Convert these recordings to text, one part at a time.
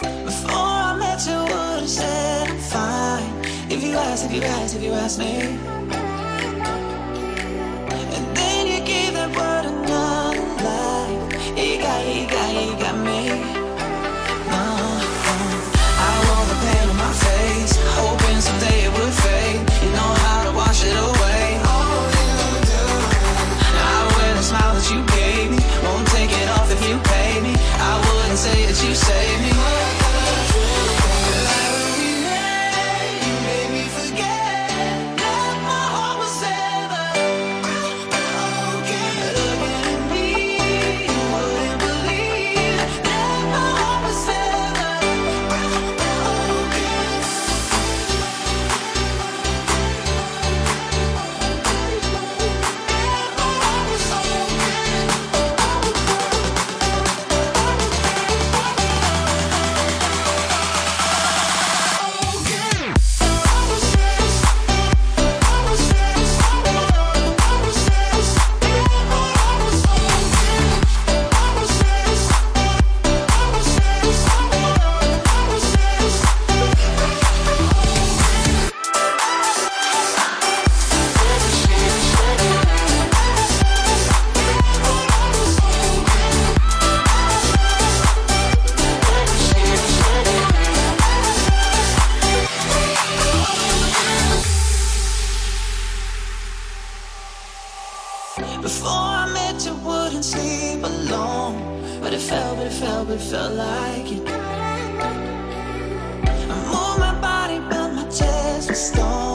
Before I met you, would have said I'm fine. If you asked, if you asked, if you asked me. stars.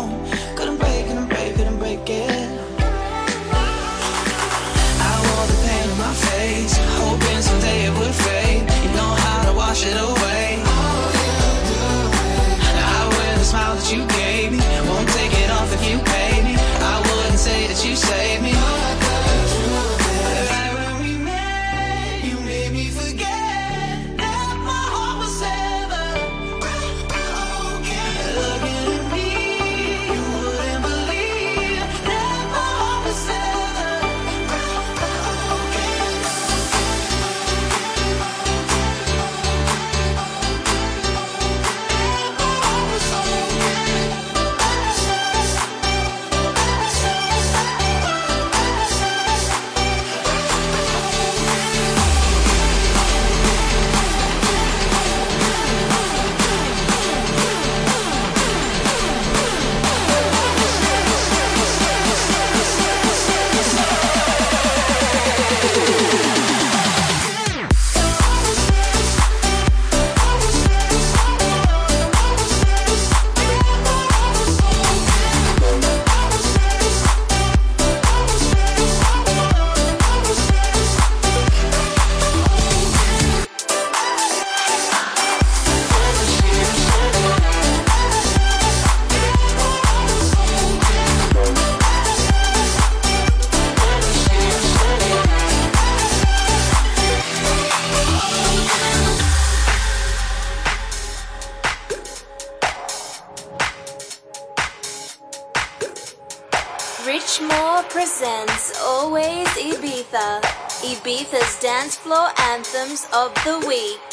always Ibiza. Ibiza's dance floor anthems of the week.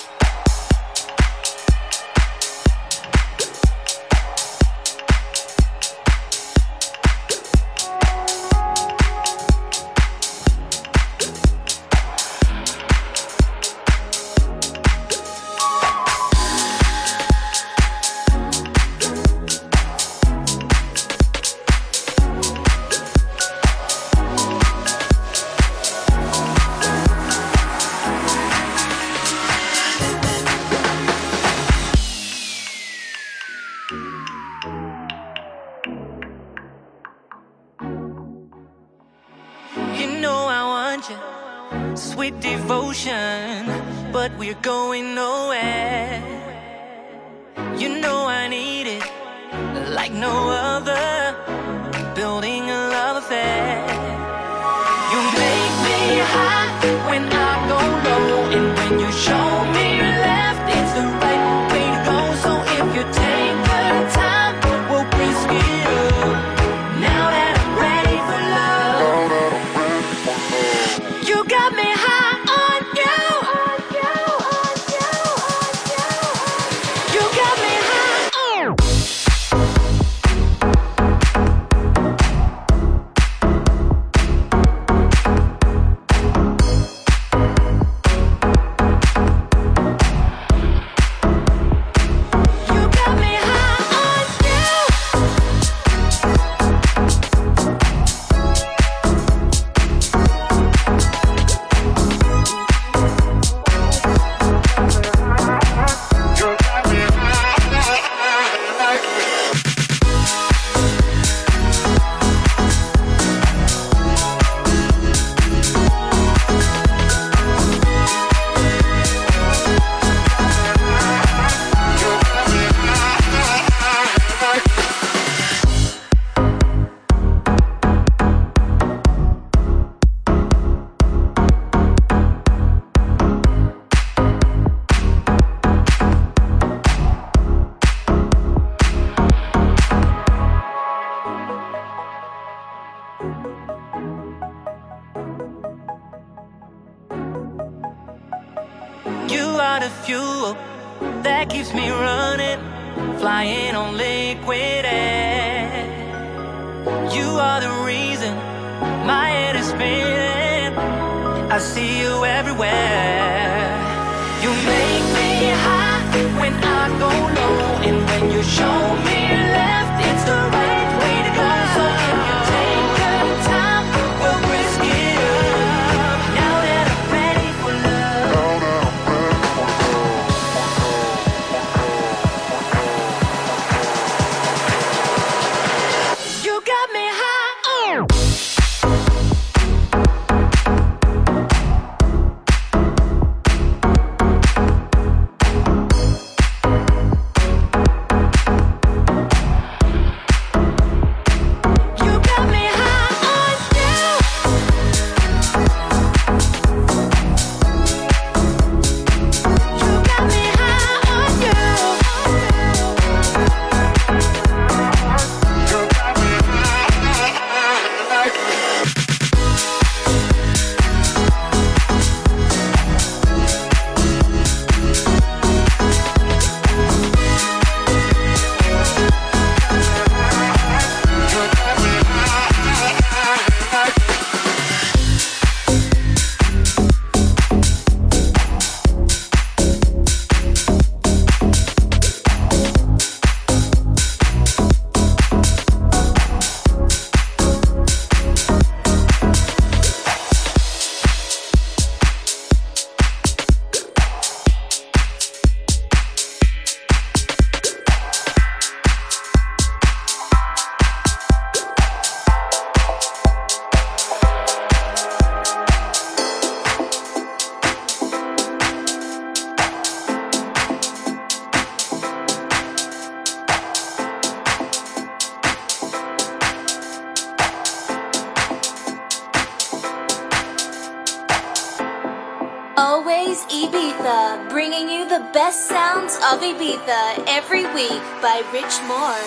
Ibiza every week by Rich Moore.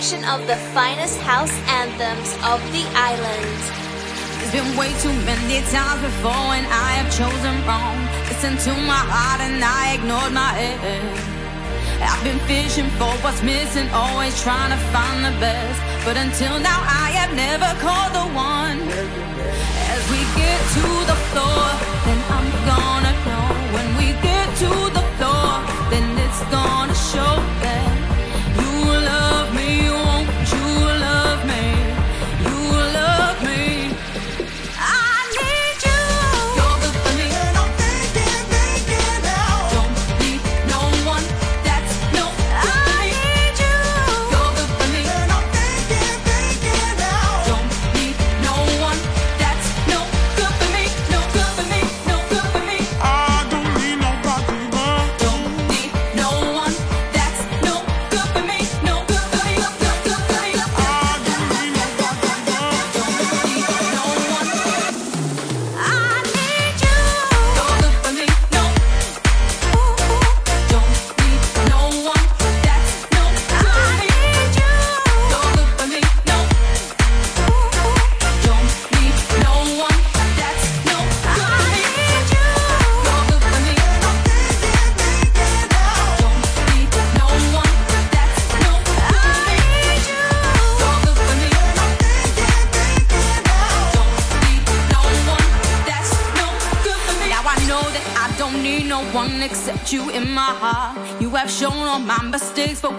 selection of the finest house anthems of the island. It's been way too many times before and I have chosen wrong. Listen to my heart and I ignored my head. I've been fishing for what's missing, always trying to find the best. But until now, I have never called the one. As we get to the floor, then I'm gonna know. When we get to the floor, then it's gonna show.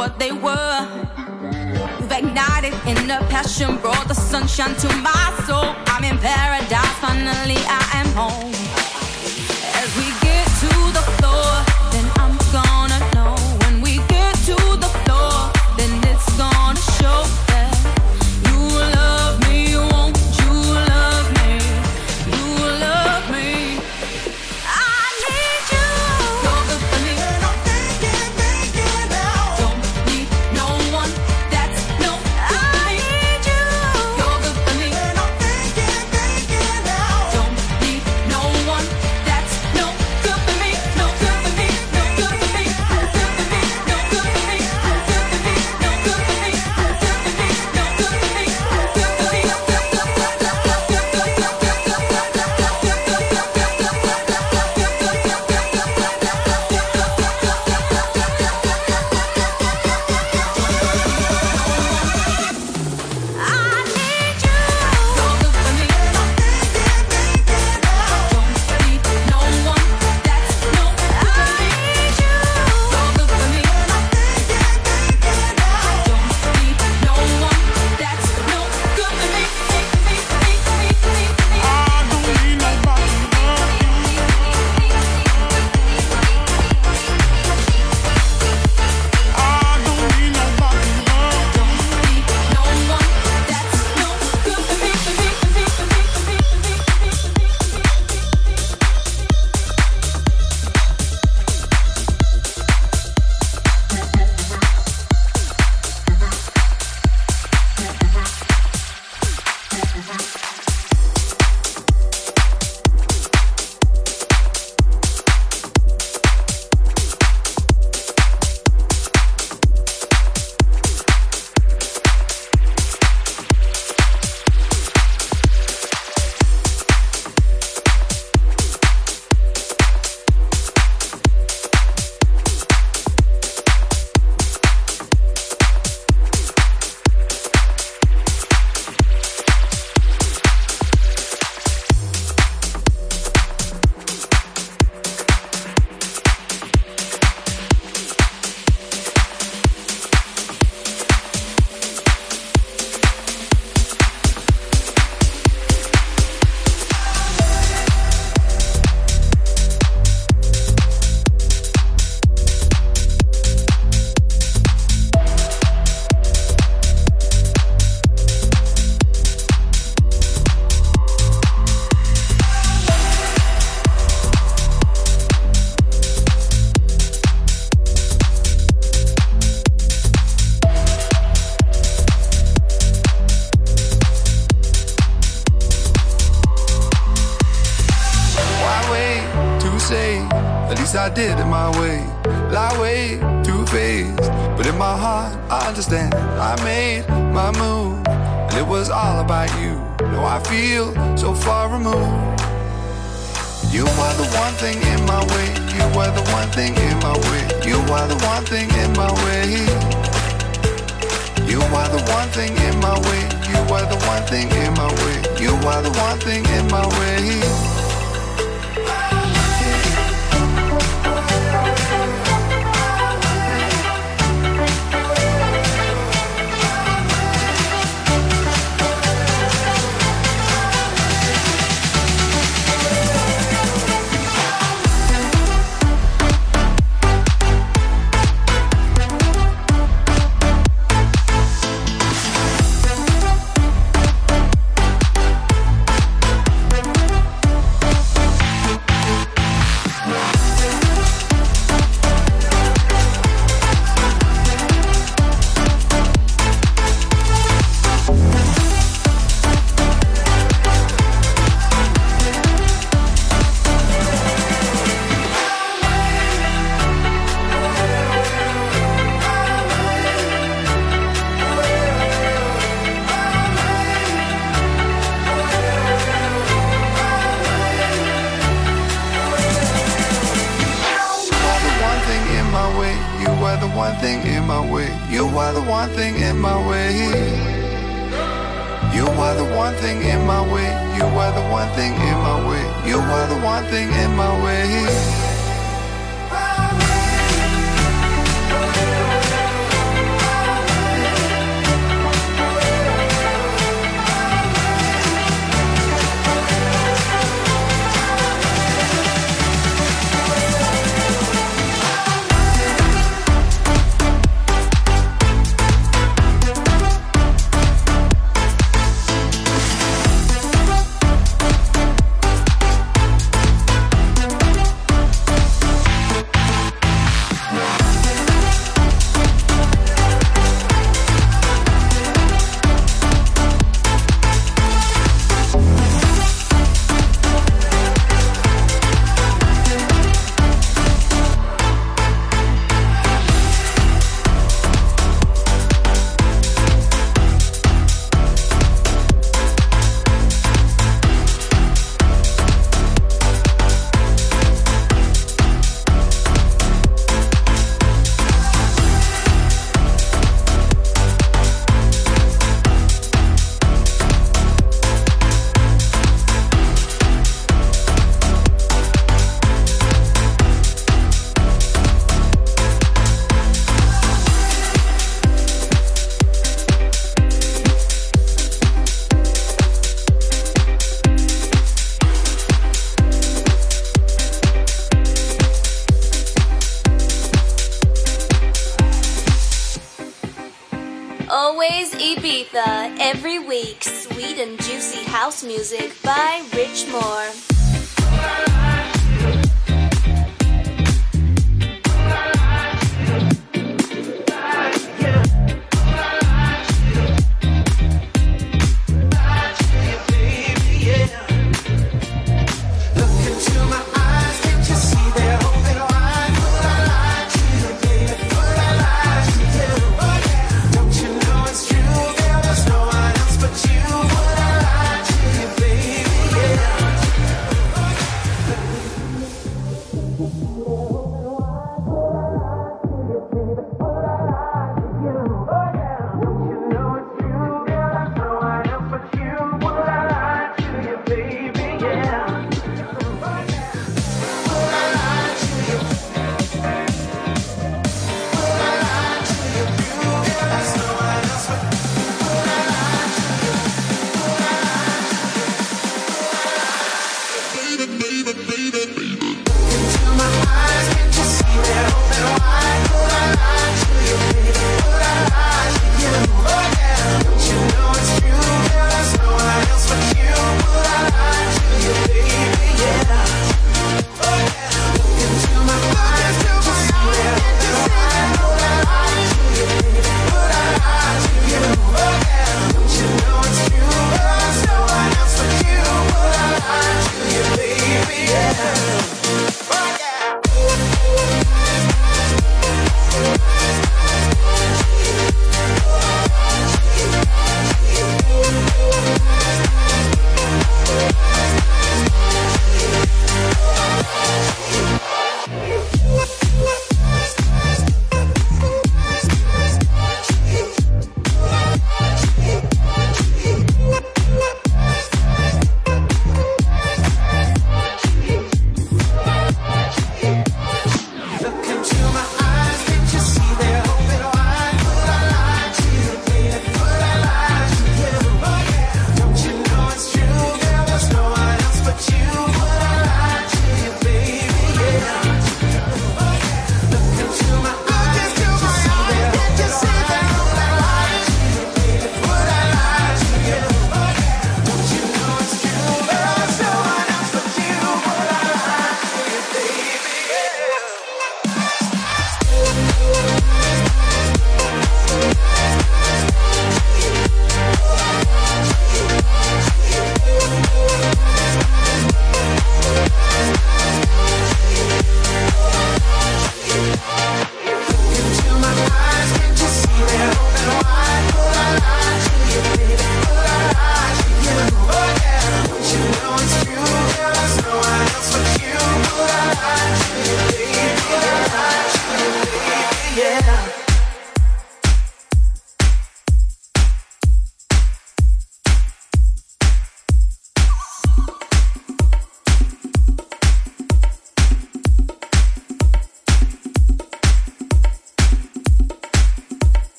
What they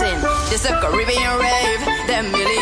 you're. This a Caribbean rave. Are million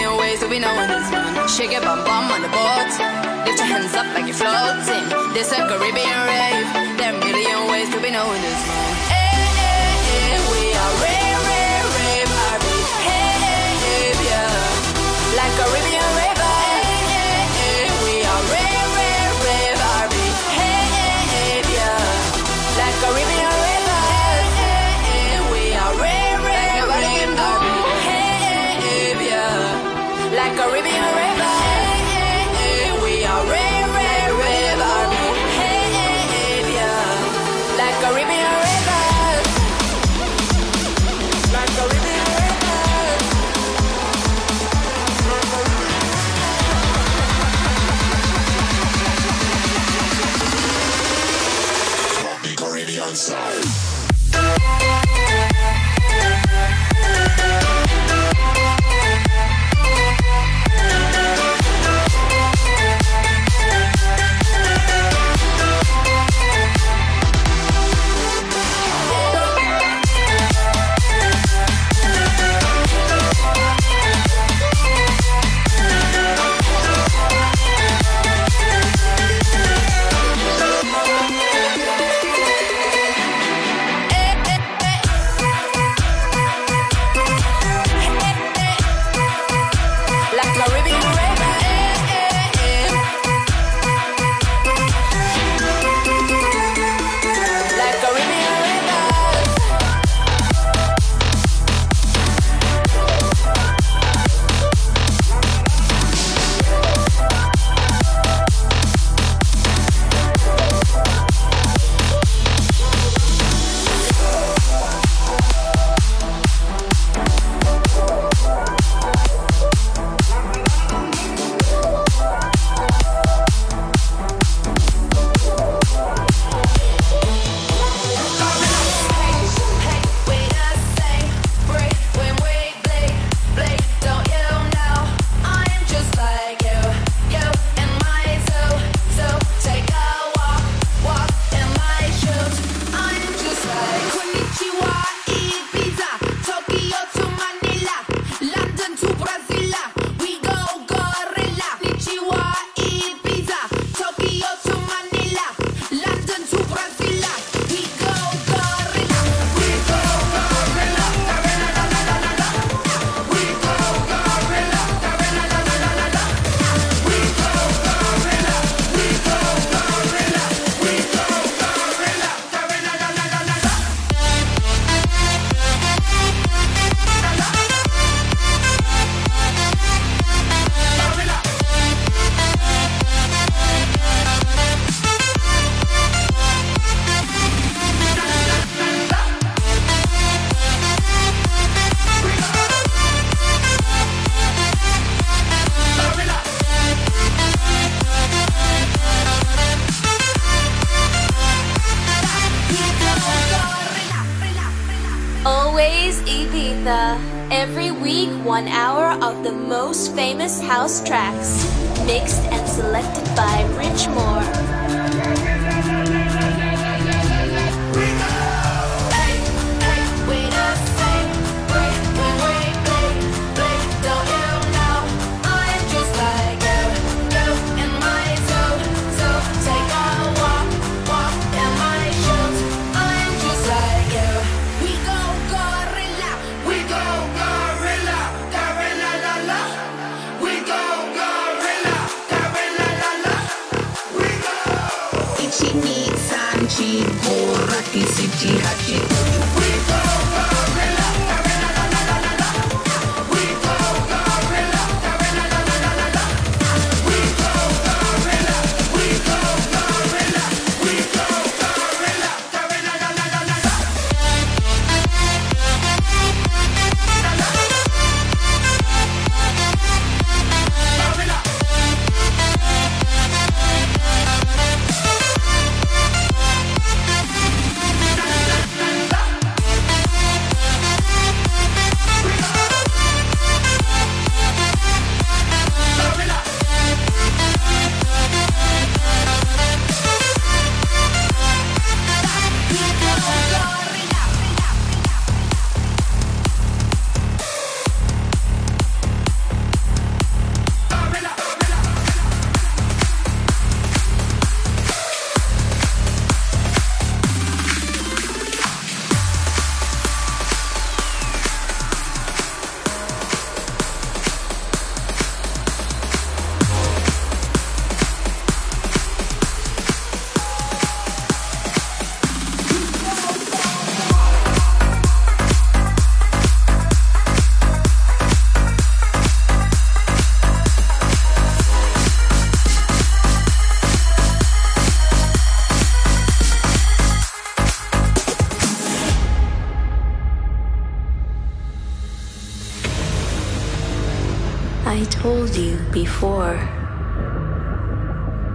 before.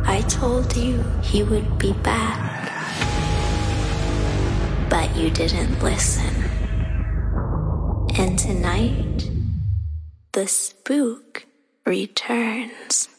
I told you he would be back, but you didn't listen. And tonight, the spook returns.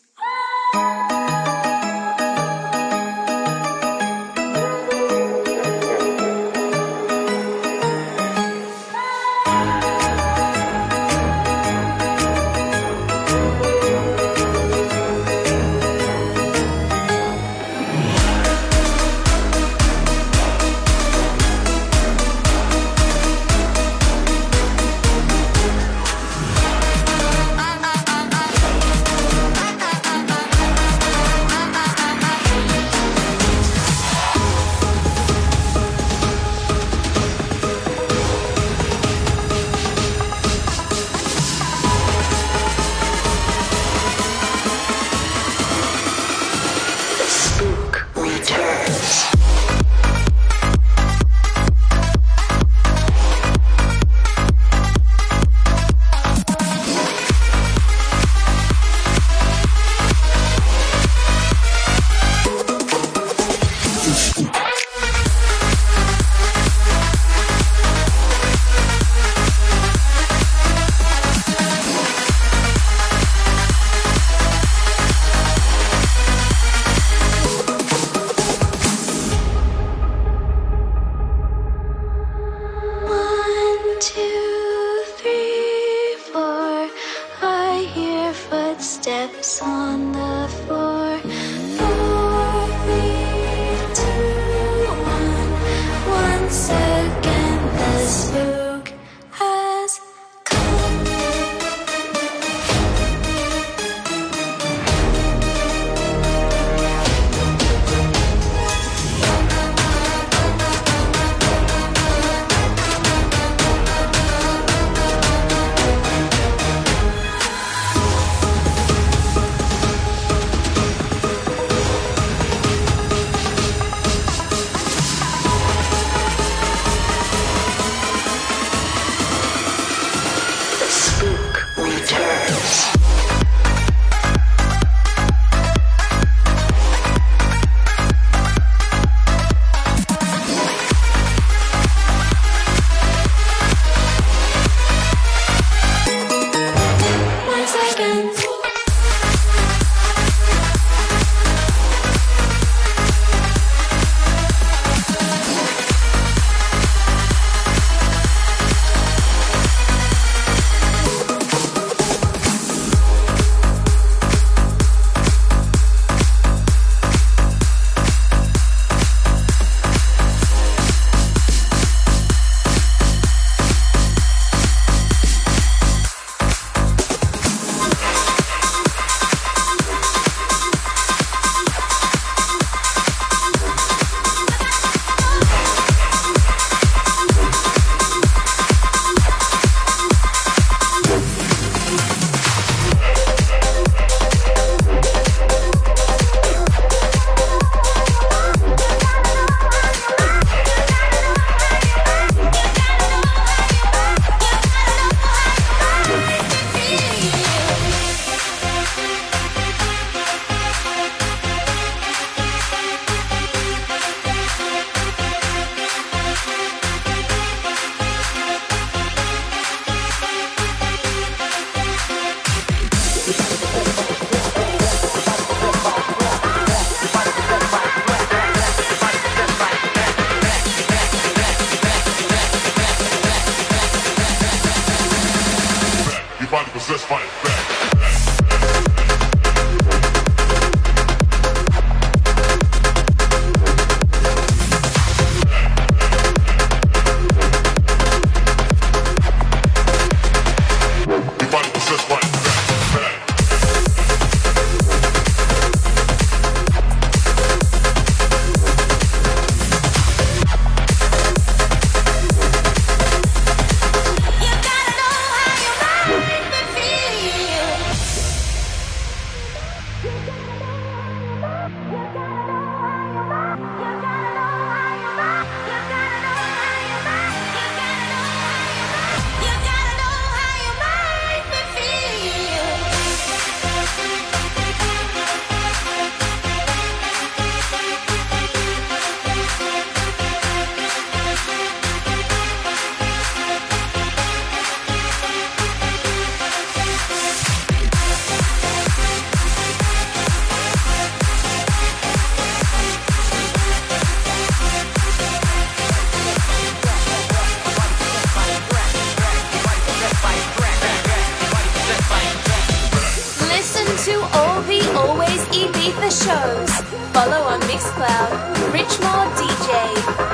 Ibiza shows. Follow on Mixcloud, Richmore DJ.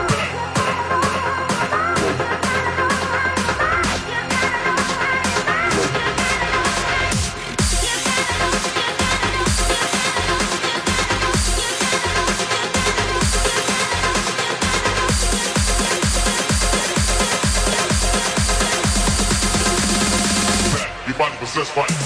Possessed by